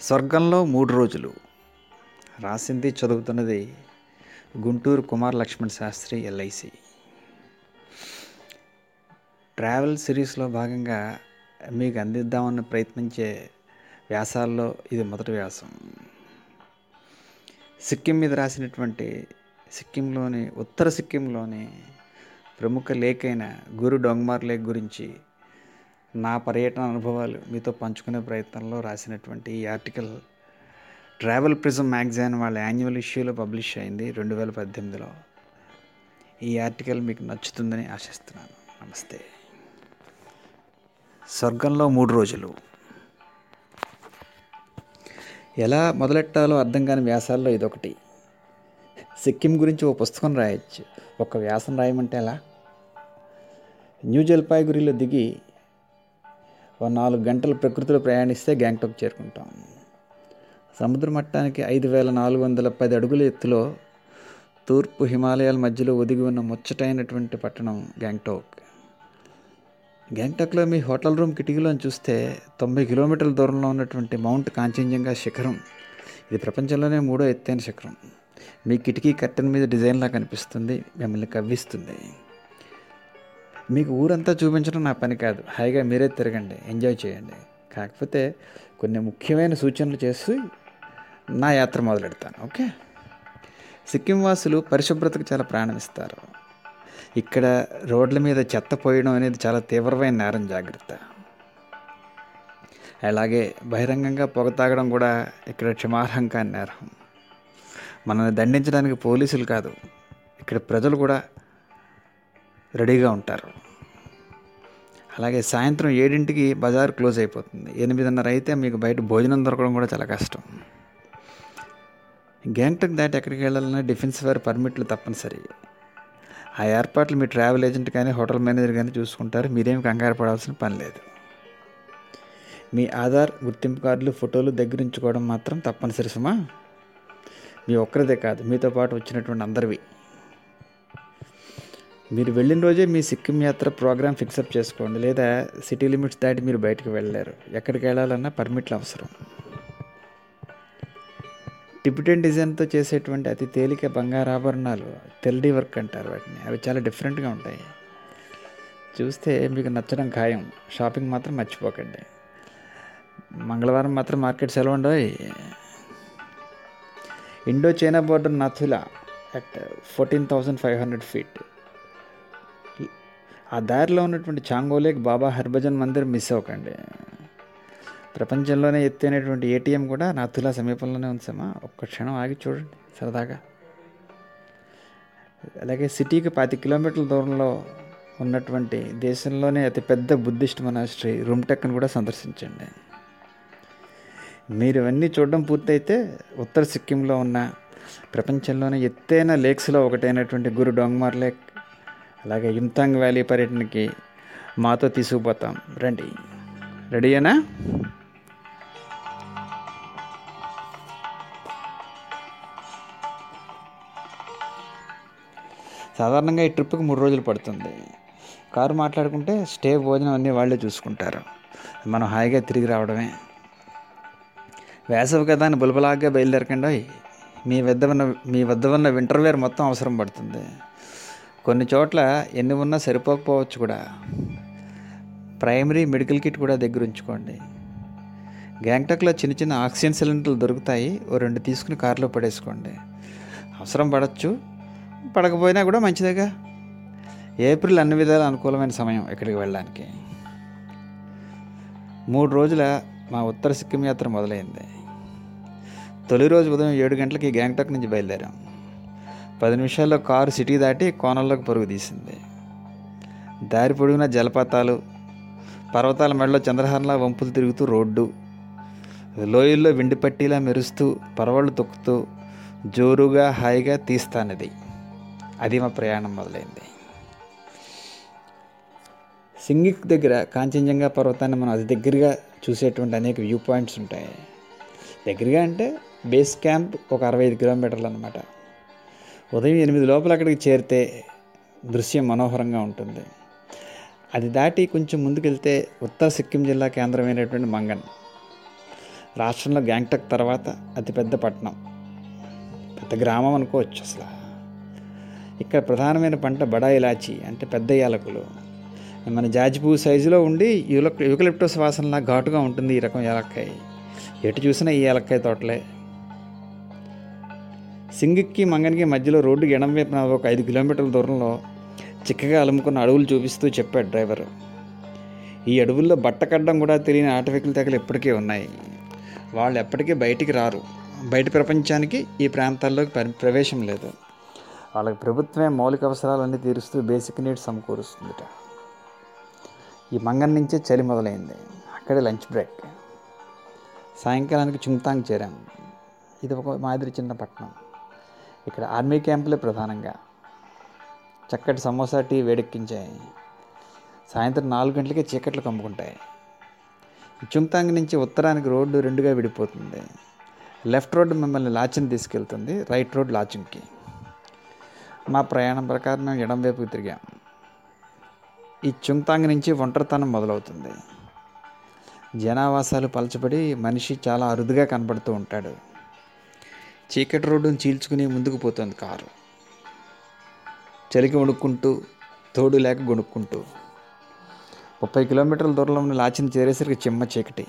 స్వర్గంలో మూడు రోజులు. రాసింది చదువుతున్నది గుంటూరు కుమార్ లక్ష్మణ్ శాస్త్రి ఎల్ఐసి. ట్రావెల్ సిరీస్లో భాగంగా మీకు అందిద్దామని ప్రయత్నించే వ్యాసాల్లో ఇది మొదటి వ్యాసం. సిక్కిం మీద రాసినటువంటి సిక్కింలోని ఉత్తర సిక్కింలోని ప్రముఖ లేక్ అయిన గురు డొంగ్మార్ లేక్ గురించి నా పర్యటన అనుభవాలు మీతో పంచుకునే ప్రయత్నంలో రాసినటువంటి ఈ ఆర్టికల్ ట్రావెల్ ప్రిజం మ్యాగజైన్ వాళ్ళ యాన్యువల్ ఇష్యూలో పబ్లిష్ అయింది రెండు వేల పద్దెనిమిదిలో. ఈ ఆర్టికల్ మీకు నచ్చుతుందని ఆశిస్తున్నాను. నమస్తే. స్వర్గంలో మూడు రోజులు. ఎలా మొదలెట్టాలో అర్థం కాని వ్యాసాల్లో ఇదొకటి. సిక్కిం గురించి ఓ పుస్తకం రాయొచ్చు. ఒక వ్యాసం రాయమంటే ఎలా? న్యూ జల్పాయిగురిలో దిగి ఓ నాలుగు గంటలు ప్రకృతిలో ప్రయాణిస్తే గ్యాంగ్టాక్ చేరుకుంటాం. సముద్ర మట్టానికి ఐదు వేల నాలుగు వందల పది అడుగుల ఎత్తులో తూర్పు హిమాలయాల మధ్యలో ఒదిగి ఉన్న ముచ్చటైనటువంటి పట్టణం గ్యాంగ్టాక్. గ్యాంగ్టాక్లో మీ హోటల్ రూమ్ కిటికీలోని చూస్తే తొంభై కిలోమీటర్ల దూరంలో ఉన్నటువంటి మౌంట్ కాంచన్జంగా శిఖరం. ఇది ప్రపంచంలోనే మూడో ఎత్తైన శిఖరం. మీ కిటికీ కర్టెన్ మీద డిజైన్లా కనిపిస్తుంది మిమ్మల్ని కవ్విస్తుంది. మీకు ఊరంతా చూపించడం నా పని కాదు. హాయిగా మీరే తిరగండి ఎంజాయ్ చేయండి. కాకపోతే కొన్ని ముఖ్యమైన సూచనలు చేసి నా యాత్ర మొదలెడతాను ఓకే? సిక్కిం వాసులు పరిశుభ్రతకు చాలా ప్రాణమిస్తారు ఇక్కడ రోడ్ల మీద చెత్త పోయడం అనేది చాలా తీవ్రమైన నేరం జాగ్రత్త. అలాగే బహిరంగంగా పొగ తాగడం కూడా ఇక్కడ క్షమార్హం కాని నేరం. మనల్ని దండించడానికి పోలీసులు కాదు ఇక్కడ ప్రజలు కూడా రెడీగా ఉంటారు. అలాగే సాయంత్రం ఏడింటికి బజార్ క్లోజ్ అయిపోతుంది. ఎనిమిదిన్నర అయితే మీకు బయట భోజనం దొరకడం కూడా చాలా కష్టం. గ్యాంగ్టక్ దాటి ఎక్కడికి వెళ్ళాలన్నా డిఫెన్స్ వేర్ పర్మిట్లు తప్పనిసరి. ఆ ఏర్పాట్లు మీ ట్రావెల్ ఏజెంట్ కానీ హోటల్ మేనేజర్ కానీ చూసుకుంటారు. మీరేం కంగారు పడాల్సిన పని లేదు. మీ ఆధార్ గుర్తింపు కార్డులు ఫోటోలు దగ్గరించుకోవడం మాత్రం తప్పనిసరి సుమా. మీ ఒక్కరిదే కాదు మీతో పాటు వచ్చినటువంటి అందరివి. మీరు వెళ్ళిన రోజే మీ సిక్కిం యాత్ర ప్రోగ్రామ్ ఫిక్సప్ చేసుకోండి. లేదా సిటీ లిమిట్స్ దాటి మీరు బయటకు వెళ్ళలేరు. ఎక్కడికి వెళ్ళాలన్నా పర్మిట్లు అవసరం. టిబిటన్ డిజైన్తో చేసేటువంటి అతి తేలిక బంగారు ఆభరణాలు తెల్డీ వర్క్ అంటారు వాటిని. అవి చాలా డిఫరెంట్గా ఉంటాయి. చూస్తే మీకు నచ్చడం ఖాయం. షాపింగ్ మాత్రం మర్చిపోకండి. మంగళవారం మాత్రం మార్కెట్ సెలవు ఉండవు. Indo China border Nathula at fourteen thousand five hundred feet. ఆ దారిలో ఉన్నటువంటి చాంగోలేక్ బాబా హర్భజన్ మందిర్ మిస్ అవ్వకండి. ప్రపంచంలోనే ఎత్తైనటువంటి ఏటీఎం కూడా నాథులా సమీపంలోనే ఉంచామా ఒక్క క్షణం ఆగి చూడండి సరదాగా. అలాగే సిటీకి పాతి కిలోమీటర్ల దూరంలో ఉన్నటువంటి దేశంలోనే అతిపెద్ద బుద్ధిస్ట్ మనాస్ట్రీ రూమ్టెక్ని కూడా సందర్శించండి. మీరు ఇవన్నీ చూడడం పూర్తయితే ఉత్తర సిక్కింలో ఉన్న ప్రపంచంలోనే ఎత్తైన లేక్స్లో ఒకటైనటువంటి గురు డోంగ్మార్ లేక్ అలాగే యుమ్తాంగ్ వ్యాలీ పర్యటనకి మాతో తీసుకుపోతాం. రండి. రెడీయేనా? సాధారణంగా ఈ ట్రిప్కి మూడు రోజులు పడుతుంది. కారు మాట్లాడుకుంటే స్టే భోజనం అన్నీ వాళ్ళే చూసుకుంటారు. మనం హాయిగా తిరిగి రావడమే. వేసవి కదా అని బులబలాగా బయలుదేరకండి. మీ వద్ద ఉన్న మీ వద్ద ఉన్న వింటర్వేర్ మొత్తం అవసరం పడుతుంది. కొన్ని చోట్ల ఎన్ని ఉన్నా సరిపోకపోవచ్చు కూడా. ప్రైమరీ మెడికల్ కిట్ కూడా దగ్గర ఉంచుకోండి. గ్యాంగ్టాక్లో చిన్న చిన్న ఆక్సిజన్ సిలిండర్లు దొరుకుతాయి. ఓ రెండు తీసుకుని కారులో పడేసుకోండి. అవసరం పడవచ్చు పడకపోయినా కూడా మంచిదేగా. ఏప్రిల్ అన్ని విధాల అనుకూలమైన సమయం ఇక్కడికి వెళ్ళడానికి. మూడు రోజుల మా ఉత్తర సిక్కిం యాత్ర మొదలైంది. తొలి రోజు ఉదయం ఏడు గంటలకి గ్యాంగ్టాక్ నుంచి బయలుదేరాం. పది నిమిషాల్లో కారు సిటీ దాటి కోనల్లోకి పరుగు తీసింది. దారి పొడిగిన జలపాతాలు పర్వతాల మెడలో చంద్రహారంలా వంపులు తిరుగుతూ రోడ్డు లోయల్లో విండిపట్టిలా మెరుస్తూ పరవళ్ళు తొక్కుతూ జోరుగా హాయిగా తీస్తానది. అది మా ప్రయాణం మొదలైంది. సింగిక్ దగ్గర కాంచనజంగా పర్వతాన్ని మనం అతి దగ్గరగా చూసేటువంటి అనేక వ్యూ పాయింట్స్ ఉంటాయి. దగ్గరగా అంటే బేస్ క్యాంప్ ఒక అరవై ఐదు కిలోమీటర్లు అనమాట ఉదయం ఎనిమిది లోపల అక్కడికి చేరితే దృశ్యం మనోహరంగా ఉంటుంది. అది దాటి కొంచెం ముందుకెళ్తే ఉత్తర సిక్కిం జిల్లా కేంద్రమైనటువంటి మంగన్. రాష్ట్రంలో గ్యాంగ్టక్ తర్వాత అతిపెద్ద పట్టణం. పెద్ద గ్రామం అనుకోవచ్చు అసలు. ఇక్కడ ప్రధానమైన పంట బడా ఇలాచి అంటే పెద్ద యాలకులు. మన జాజిపూ సైజులో ఉండి యువక యువకలిప్టోస్ వాసనలా ఘాటుగా ఉంటుంది ఈ రకం ఏలక్కాయ ఎటు చూసినా ఈ ఏలక్కాయ తోటలే. సింగిక్కి మంగనికి మధ్యలో రోడ్డుకి ఎడం వైపున ఒక ఐదు కిలోమీటర్ల దూరంలో చిక్కగా అలుముకున్న అడవులు చూపిస్తూ చెప్పాడు డ్రైవర్. ఈ అడవుల్లో బట్టకడ్డం కూడా తెలియని ఆటవికుల తెగలు ఎప్పటికీ ఉన్నాయి. వాళ్ళు ఎప్పటికీ బయటికి రారు. బయట ప్రపంచానికి ఈ ప్రాంతాల్లోకి పరి ప్రవేశం లేదు. వాళ్ళకి ప్రభుత్వమే మౌలిక అవసరాలన్నీ తీరుస్తూ బేసిక్ నీడ్స్ సమకూరుస్తుందిట. ఈ మంగన్ నుంచే చలి మొదలైంది. అక్కడే లంచ్ బ్రేక్. సాయంకాలానికి చుంగ్తాంగ్ చేరాం. ఇది ఒక మాదిరి చిన్న పట్టణం. ఇక్కడ ఆర్మీ క్యాంపులే ప్రధానంగా. చక్కటి సమోసా టీ వేడెక్కించాయి. సాయంత్రం నాలుగు గంటలకే చీకట్లు కమ్ముకుంటాయి. చుంగ్తాంగ్ నుంచి ఉత్తరానికి రోడ్డు రెండుగా విడిపోతుంది. లెఫ్ట్ రోడ్డు మిమ్మల్ని లాచింగ్ తీసుకెళ్తుంది. రైట్ రోడ్ లాచింగ్కి మా ప్రయాణం ప్రకారం మేము ఎడం వైపుకి తిరిగాం. ఈ చుంగ్తాంగ్ నుంచి ఒంటరితనం మొదలవుతుంది. జనావాసాలు పలచబడి మనిషి చాలా అరుదుగా కనబడుతూ ఉంటాడు. చీకటి రోడ్డును చీల్చుకుని ముందుకు పోతుంది కారు. చలికి వణుక్కుంటూ తోడు లేక గొనుక్కుంటూ ముప్పై కిలోమీటర్ల దూరంలో ఉన్న లాచిని చేరేసరికి చిమ్మ చీకటి.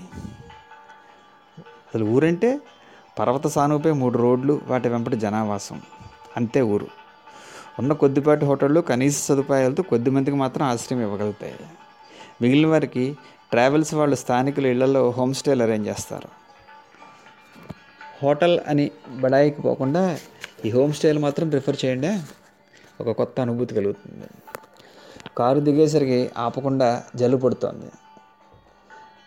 అసలు ఊరంటే పర్వత సానుపై మూడు రోడ్లు వాటి వెంపటి జనావాసం. అంతే ఊరు. ఉన్న కొద్దిపాటి హోటళ్ళు కనీస సదుపాయాలతో కొద్ది మందికి మాత్రం ఆశ్రయం ఇవ్వగలుగుతాయి. మిగిలిన వారికి ట్రావెల్స్ వాళ్ళు స్థానికుల ఇళ్ళలో హోమ్ స్టేలు అరేంజ్ చేస్తారు. హోటల్ అని బడాయికి పోకుండా ఈ హోమ్ స్టేలు మాత్రం ప్రిఫర్ చేయండి. ఒక కొత్త అనుభూతి కలుగుతుంది. కారు దిగేసరికి ఆపకుండా జల్లు పడుతోంది.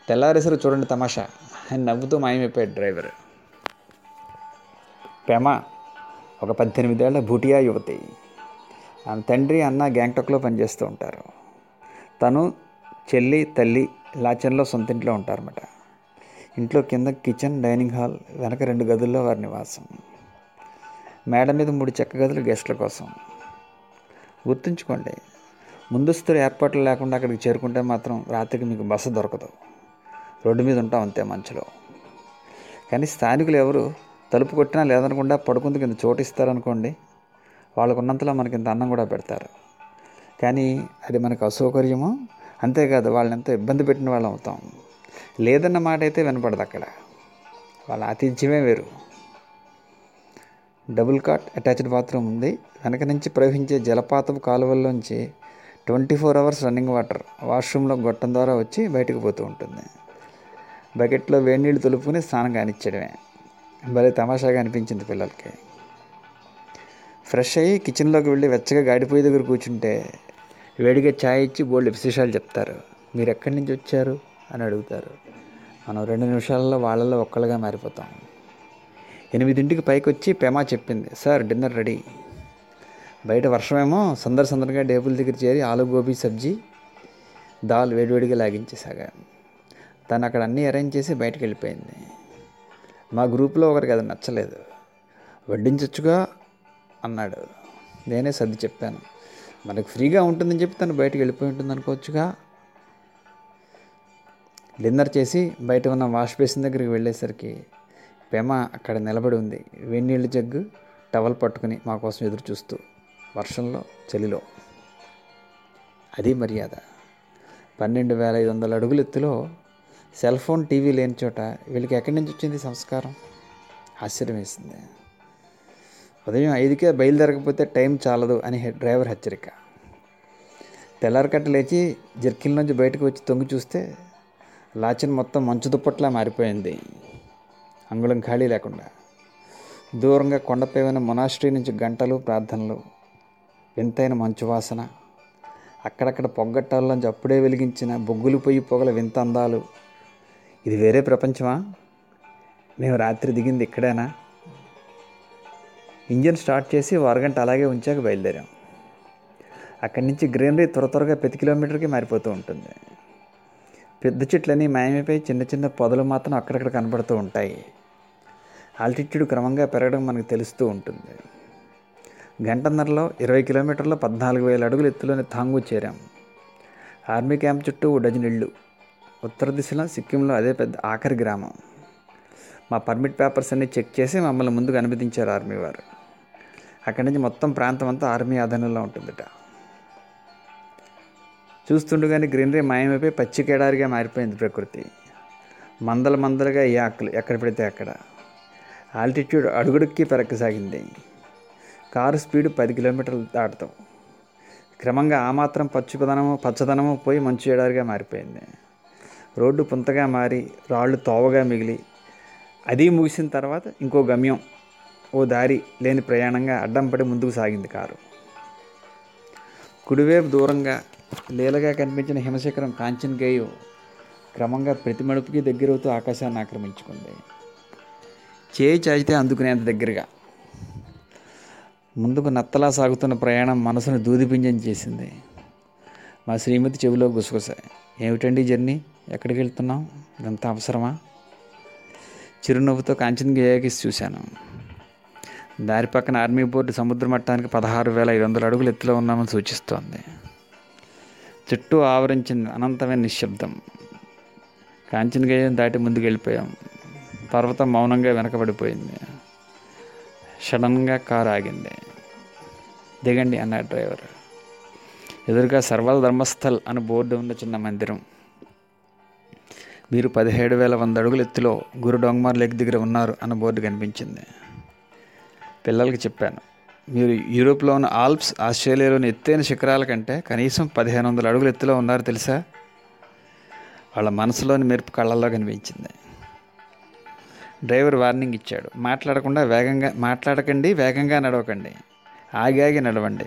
తెల్లారేసరికి చూడండి తమాషా. అని నవ్వుతూ మాయమైపోయాడు డ్రైవర్. ప్రేమ ఒక పద్దెనిమిదేళ్ళ భూటియా యువతి. ఆమె తండ్రి అన్న గ్యాంగ్టాక్లో పనిచేస్తూ ఉంటారు. తను చెల్లి తల్లి లాచన్లో సొంత ఇంట్లో ఉంటారన్నమాట. ఇంట్లో కింద కిచెన్ డైనింగ్ హాల్ వెనక రెండు గదుల్లో వారి నివాసం. మేడ మీద మూడు చెక్క గదులు గెస్టుల కోసం. గుర్తుంచుకోండి ముందస్తు ఏర్పాట్లు లేకుండా అక్కడికి చేరుకుంటే మాత్రం రాత్రికి మీకు బస్సు దొరకదు. రోడ్డు మీద ఉంటాం అంతే మంచులో. కానీ స్థానికులు ఎవరు తలుపు కొట్టినా లేదనకుండా పడుకుంది కింద చోటు ఇస్తారనుకోండి వాళ్ళకు ఉన్నంతలో మనకి ఇంత అన్నం కూడా పెడతారు. కానీ అది మనకు అసౌకర్యము అంతేకాదు వాళ్ళని ఎంతో ఇబ్బంది పెట్టిన వాళ్ళం అవుతాం. లేదన్న మాట అయితే వినపడదు అక్కడ వాళ్ళ ఆతిథ్యమే వేరు. డబుల్ కాట్ అటాచ్డ్ బాత్రూమ్ ఉంది. వెనక నుంచి ప్రవహించే జలపాతపు కాలువల్లోంచి twenty four hours running water వాష్రూమ్లో గొట్టం ద్వారా వచ్చి బయటకు పోతూ ఉంటుంది. బకెట్లో వేడి నీళ్ళు తొలుపుకుని స్నానం కానిచ్చడమే. భలే తమాషాగా అనిపించింది పిల్లలకి. ఫ్రెష్ అయ్యి కిచెన్లోకి వెళ్ళి వెచ్చగా గాడిపోయి దగ్గర కూర్చుంటే వేడిగా ఛాయ్ ఇచ్చి బోల్డ్ విశేషాలు చెప్తారు. మీరు ఎక్కడి నుంచి వచ్చారు? అని అడుగుతారు. మనం రెండు నిమిషాల్లో వాళ్ళల్లో ఒక్కళ్ళగా మారిపోతాం. ఎనిమిదింటికి పైకి వచ్చి పెమా చెప్పింది సార్ డిన్నర్ రెడీ. బయట వర్షమేమో సందర్ సందరగా టేబుల్ దగ్గర చేరి ఆలు గోబీ సబ్జీ దాల్ వేడివేడిగా లాగించేసాగా తను అక్కడ అన్నీ అరేంజ్ చేసి బయటకు వెళ్ళిపోయింది మా గ్రూప్లో ఒకరికి అది నచ్చలేదు. వడ్డించొచ్చుగా? అన్నాడు. నేనే సర్ది చెప్పాను. మనకు ఫ్రీగా ఉంటుందని చెప్పి తను బయటకు వెళ్ళిపోయి ఉంటుంది అనుకోవచ్చుగా డిన్నర్ చేసి బయట ఉన్న వాష్ బేసిన్ దగ్గరికి వెళ్ళేసరికి పెమ అక్కడ నిలబడి ఉంది. వేడి జగ్గు టవల్ పట్టుకుని మా కోసం ఎదురు చూస్తూ వర్షంలో చలిలో. అది మర్యాద. పన్నెండు వేల ఐదు వందల అడుగుల ఎత్తులో సెల్ ఫోన్ టీవీ లేని చోట వీళ్ళకి ఎక్కడి నుంచి వచ్చింది సంస్కారం? ఆశ్చర్యం వేసింది. ఉదయం ఐదుకే బయలుదేరకపోతే టైం చాలదు అని డ్రైవర్ హెచ్చరిక. తెల్లారికట్ట లేచి జర్కిన్ నుంచి బయటకు వచ్చి తొంగి చూస్తే లాచిన్ మొత్తం మంచు దుప్పట్లా మారిపోయింది. అంగుళం ఖాళీ లేకుండా. దూరంగా కొండపై ఉన్న మొనాస్ట్రీ నుంచి గంటలు ప్రార్థనలు. వింతైన మంచు వాసన. అక్కడక్కడ పొగ్గట్టాల్లోంచి అప్పుడే వెలిగించిన బొగ్గులు పొయ్యి పొగల వింత అందాలు. ఇది వేరే ప్రపంచమా? మేము రాత్రి దిగింది ఇక్కడేనా? ఇంజన్ స్టార్ట్ చేసి అరగంట అలాగే ఉంచాక బయలుదేరాం. అక్కడి నుంచి గ్రీనరీ త్వర త్వరగా ప్రతి కిలోమీటర్కి మారిపోతూ ఉంటుంది. పెద్ద చెట్లని మాయమైపోయి చిన్న చిన్న పొదలు మాత్రం అక్కడక్కడ కనబడుతూ ఉంటాయి. ఆల్టిట్యూడ్ క్రమంగా పెరగడం మనకు తెలుస్తూ ఉంటుంది. గంటన్నరలో ఇరవై కిలోమీటర్లో పద్నాలుగు వేల అడుగుల ఎత్తులోని థాంగు చేరాం. ఆర్మీ క్యాంప్ చుట్టూ ఓ డజన్ ఇళ్ళు. ఉత్తర దిశలో సిక్కింలో అదే పెద్ద ఆఖరి గ్రామం. మా పర్మిట్ పేపర్స్ అన్నీ చెక్ చేసి మమ్మల్ని ముందుకు అనుమతించారు ఆర్మీ వారు. అక్కడి నుంచి మొత్తం ప్రాంతం అంతా ఆర్మీ ఆధీనంలో ఉంటుందట. చూస్తుండగానే గ్రీనరీ మాయమైపోయి పచ్చికెడారిగా మారిపోయింది ప్రకృతి. మందల మందలుగా ఈ ఆకులు ఎక్కడ పడితే అక్కడ. ఆల్టిట్యూడ్ అడుగుడుక్కి పెరగసాగింది. కారు స్పీడ్ పది కిలోమీటర్లు దాటుతాం. క్రమంగా ఆ మాత్రం పచ్చిదనము పచ్చదనము పోయి మంచు ఎడారిగా మారిపోయింది. రోడ్డు పుంతగా మారి రాళ్ళు తోవగా మిగిలి అది ముగిసిన తర్వాత ఇంకో గమ్యం ఓ దారి లేని ప్రయాణంగా అడ్డం పడి ముందుకు సాగింది కారు. కుడివైపు దూరంగా లీలగా కనిపించిన హిమశిఖరం కాంచన్ గేయు క్రమంగా ప్రతి మడుపుకి దగ్గరవుతూ ఆకాశాన్ని ఆక్రమించుకుంది. చేయి చాచితే అందుకునేంత దగ్గరగా. ముందుకు నత్తలా సాగుతున్న ప్రయాణం మనసును దూదిపింజం చేసింది. మా శ్రీమతి చెవిలో గుసగుసాయి ఏమిటండి జర్నీ? ఎక్కడికి వెళ్తున్నాం ఇదంతా అవసరమా? చిరునవ్వుతో కాంచన్ గేయకి చూశాను. దారి పక్కన ఆర్మీ బోర్డు సముద్ర మట్టానికి పదహారు వేల ఐదు వందల అడుగులు ఎత్తులో ఉన్నామని సూచిస్తోంది. చుట్టూ ఆవరించింది అనంతమైన నిశ్శబ్దం. కాంచన గేయం దాటి ముందుకు వెళ్ళిపోయాం పర్వతం మౌనంగా వెనకబడిపోయింది. సడన్గా కారు ఆగింది. దిగండి అన్నాడు డ్రైవర్. ఎదురుగా సర్వల్ ధర్మస్థల్ అని బోర్డు ఉన్న చిన్న మందిరం. మీరు పదిహేడు వేల వంద అడుగుల ఎత్తులో గురు డొంగమార్ లేక్ దగ్గర ఉన్నారు అన్న బోర్డు కనిపించింది. పిల్లలకి చెప్పాను. మీరు యూరోప్లో ఉన్న ఆల్ప్స్ ఆస్ట్రేలియాలోని ఎత్తైన శిఖరాల కంటే కనీసం పదిహేను వందల అడుగుల ఎత్తులో ఉన్నారు తెలుసా? వాళ్ళ మనసులోని మెరుపు కళ్ళల్లో కనిపించింది. డ్రైవర్ వార్నింగ్ ఇచ్చాడు. మాట్లాడకుండా వేగంగా మాట్లాడకండి వేగంగా నడవకండి. ఆగి ఆగి నడవండి.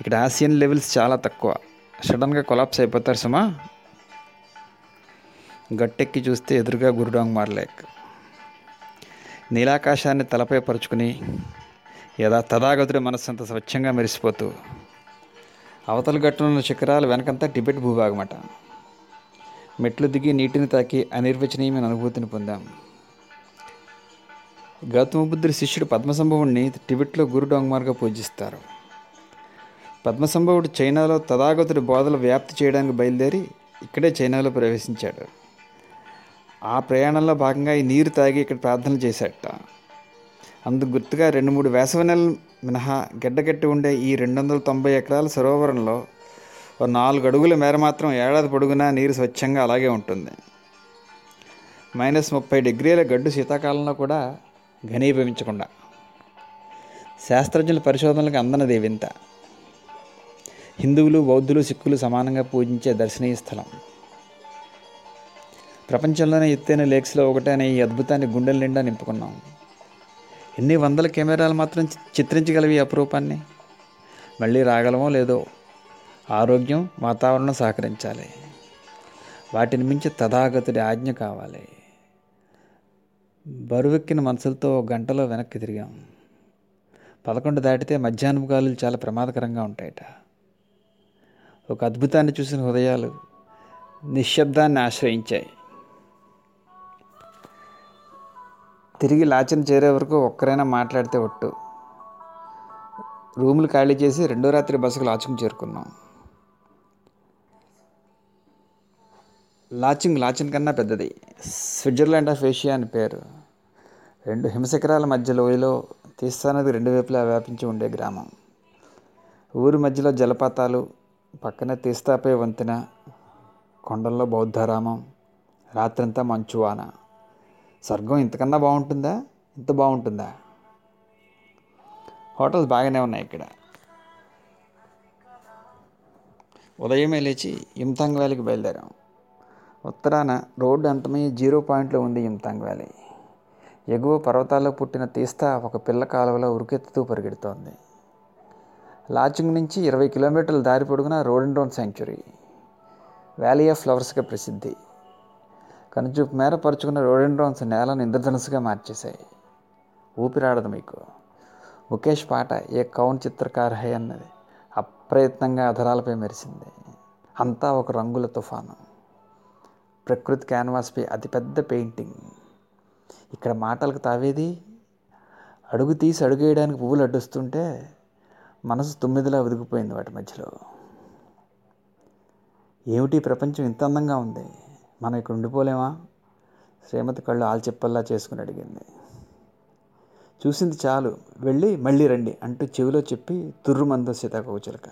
ఇక్కడ ఆసియన్ లెవెల్స్ చాలా తక్కువ. సడన్గా కొలాప్స్ అయిపోతారు సుమా. గట్టెక్కి చూస్తే ఎదురుగా గురుడాంగ్ మార్లేక్. నీలాకాశాన్ని తలపై పరుచుకుని యథా తదాగతుడి మనస్సంత స్వచ్ఛంగా మెరిసిపోతూ అవతల గట్టునున్న శిఖరాలు వెనకంతా టిబెట్ భూభాగం అట మెట్లు దిగి నీటిని తాకి అనిర్వచనీయమైన అనుభూతిని పొందాం. గౌతమ బుద్ధుడి శిష్యుడు పద్మసంభవుడిని టిబెట్లో గురు డొంగమార్గా పూజిస్తారు. పద్మసంభవుడు చైనాలో తథాగతుడి బోధలు వ్యాప్తి చేయడానికి బయలుదేరి ఇక్కడే చైనాలో ప్రవేశించాడు. ఆ ప్రయాణంలో భాగంగా ఈ నీరు తాగి ఇక్కడ ప్రార్థనలు చేశాడట. అందుకు గుర్తుగా రెండు మూడు వేసవి నెలలు మినహా గిడ్డగట్టి ఉండే ఈ రెండు వందల తొంభై ఎకరాల సరోవరంలో ఓ నాలుగు అడుగుల మేర మాత్రం ఏడాది పొడుగునా నీరు స్వచ్ఛంగా అలాగే ఉంటుంది. మైనస్ ముప్పై డిగ్రీల గడ్డు శీతాకాలంలో కూడా ఘనీభవించకుండా. శాస్త్రజ్ఞుల పరిశోధనలకు అందనది వింత. హిందువులు బౌద్ధులు సిక్కులు సమానంగా పూజించే దర్శనీయ స్థలం. ప్రపంచంలోనే ఎత్తైన లేక్స్లో ఒకటైన ఈ అద్భుతాన్ని గుండెల నిండా నింపుకున్నాం. ఎన్ని వందల కెమెరాలు మాత్రం చిత్రించగలవి అపురూపాన్ని? మళ్ళీ రాగలమో లేదో? ఆరోగ్యం వాతావరణం సహకరించాలి. వాటిని మించి తథాగతుడి ఆజ్ఞ కావాలి. బరువెక్కిన మనసులతో గంటలో వెనక్కి తిరిగాం. పదకొండు దాటితే మధ్యాహ్నం గాలులు చాలా ప్రమాదకరంగా ఉంటాయట. ఒక అద్భుతాన్ని చూసిన హృదయాలు నిశ్శబ్దాన్ని ఆశ్రయించాయి. తిరిగి లాచన చేరే వరకు ఒక్కరైనా మాట్లాడితే ఒట్టు. రూములు ఖాళీ చేసి రెండో రాత్రి బస్సుకు లాచింగ్ చేరుకున్నాం. లాచింగ్ లాచిన్ కన్నా పెద్దది. స్విట్జర్లాండ్ ఆఫ్ ఏషియా అని పేరు. రెండు హిమశిఖరాల మధ్య లోయలో తీస్తానది రెండు వైపులా వ్యాపించి ఉండే గ్రామం. ఊరి మధ్యలో జలపాతాలు పక్కన తీస్తాపై వంతెన కొండల్లో బౌద్ధారామం రాత్రంతా మంచువాన. స్వర్గం ఇంతకన్నా బాగుంటుందా? ఇంత బాగుంటుందా? హోటల్స్ బాగానే ఉన్నాయి ఇక్కడ. ఉదయమే లేచి ఇమ్తాంగ్ వ్యాలీకి బయలుదేరాం. ఉత్తరాన రోడ్డు అంతమై జీరో పాయింట్లో ఉంది ఇమ్తాంగ్ వ్యాలీ ఎగువ పర్వతాల్లో పుట్టిన తీస్తా ఒక పిల్ల కాలువలో ఉరికెత్తుతూ పరిగెడుతోంది. లాచింగ్ నుంచి ఇరవై కిలోమీటర్ల దారి పొడుగున road rhododendron sanctuary valley of ఫ్లవర్స్గా ప్రసిద్ధి. కనుచూపు మేర పరుచుకున్న రోడెండ్రోన్స్ నేలను ఇంద్రధనుసుగా మార్చేశాయి. ఊపిరాడదు మీకు. ముఖేష్ పాట ఏ కౌన్ చిత్రకార హై అన్నది. అప్రయత్నంగా అధరాలపై మెరిసింది. అంతా ఒక రంగుల తుఫాను. ప్రకృతి క్యాన్వాస్పై అతిపెద్ద పెయింటింగ్. ఇక్కడ మాటలకు తావేది? అడుగు తీసి అడుగేయడానికి పువ్వులు అడ్డుస్తుంటే మనసు తొమ్మిదిలా ఒదిగిపోయింది వాటి మధ్యలో. ఏమిటి ప్రపంచం ఇంత అందంగా ఉంది? మనం ఇక్కడ ఉండిపోలేమా? శ్రీమతి కళ్ళు ఆల్చిప్పల్లా చేసుకుని అడిగింది. చూసింది చాలు. వెళ్ళి మళ్ళీ రండి అంటూ చెవిలో చెప్పి తుర్రుమంద సీతాకోచిలక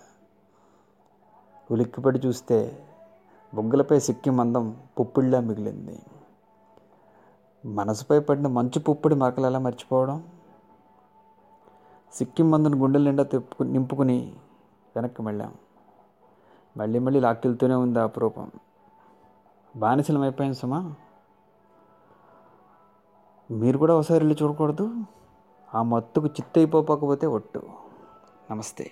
ఉలిక్కిపడి చూస్తే బొగ్గులపై సిక్కి మందం పుప్పిళ్ళ మిగిలింది. మనసుపై పడిన మంచు పుప్పొడి మరకలు ఎలా మర్చిపోవడం? సిక్కిం మందును గుండెల నిండా తిప్పుకు నింపుకుని వెనక్కి వెళ్ళాం మళ్ళీ మళ్ళీ లాక్కెళ్తూనే ఉంది అపురూపం బానిసలం అయిపోయాం సుమా. మీరు కూడా ఒకసారి వెళ్ళి చూడకూడదు. ఆ మత్తుకు చిత్తైపోకపోతే ఒట్టు. నమస్తే.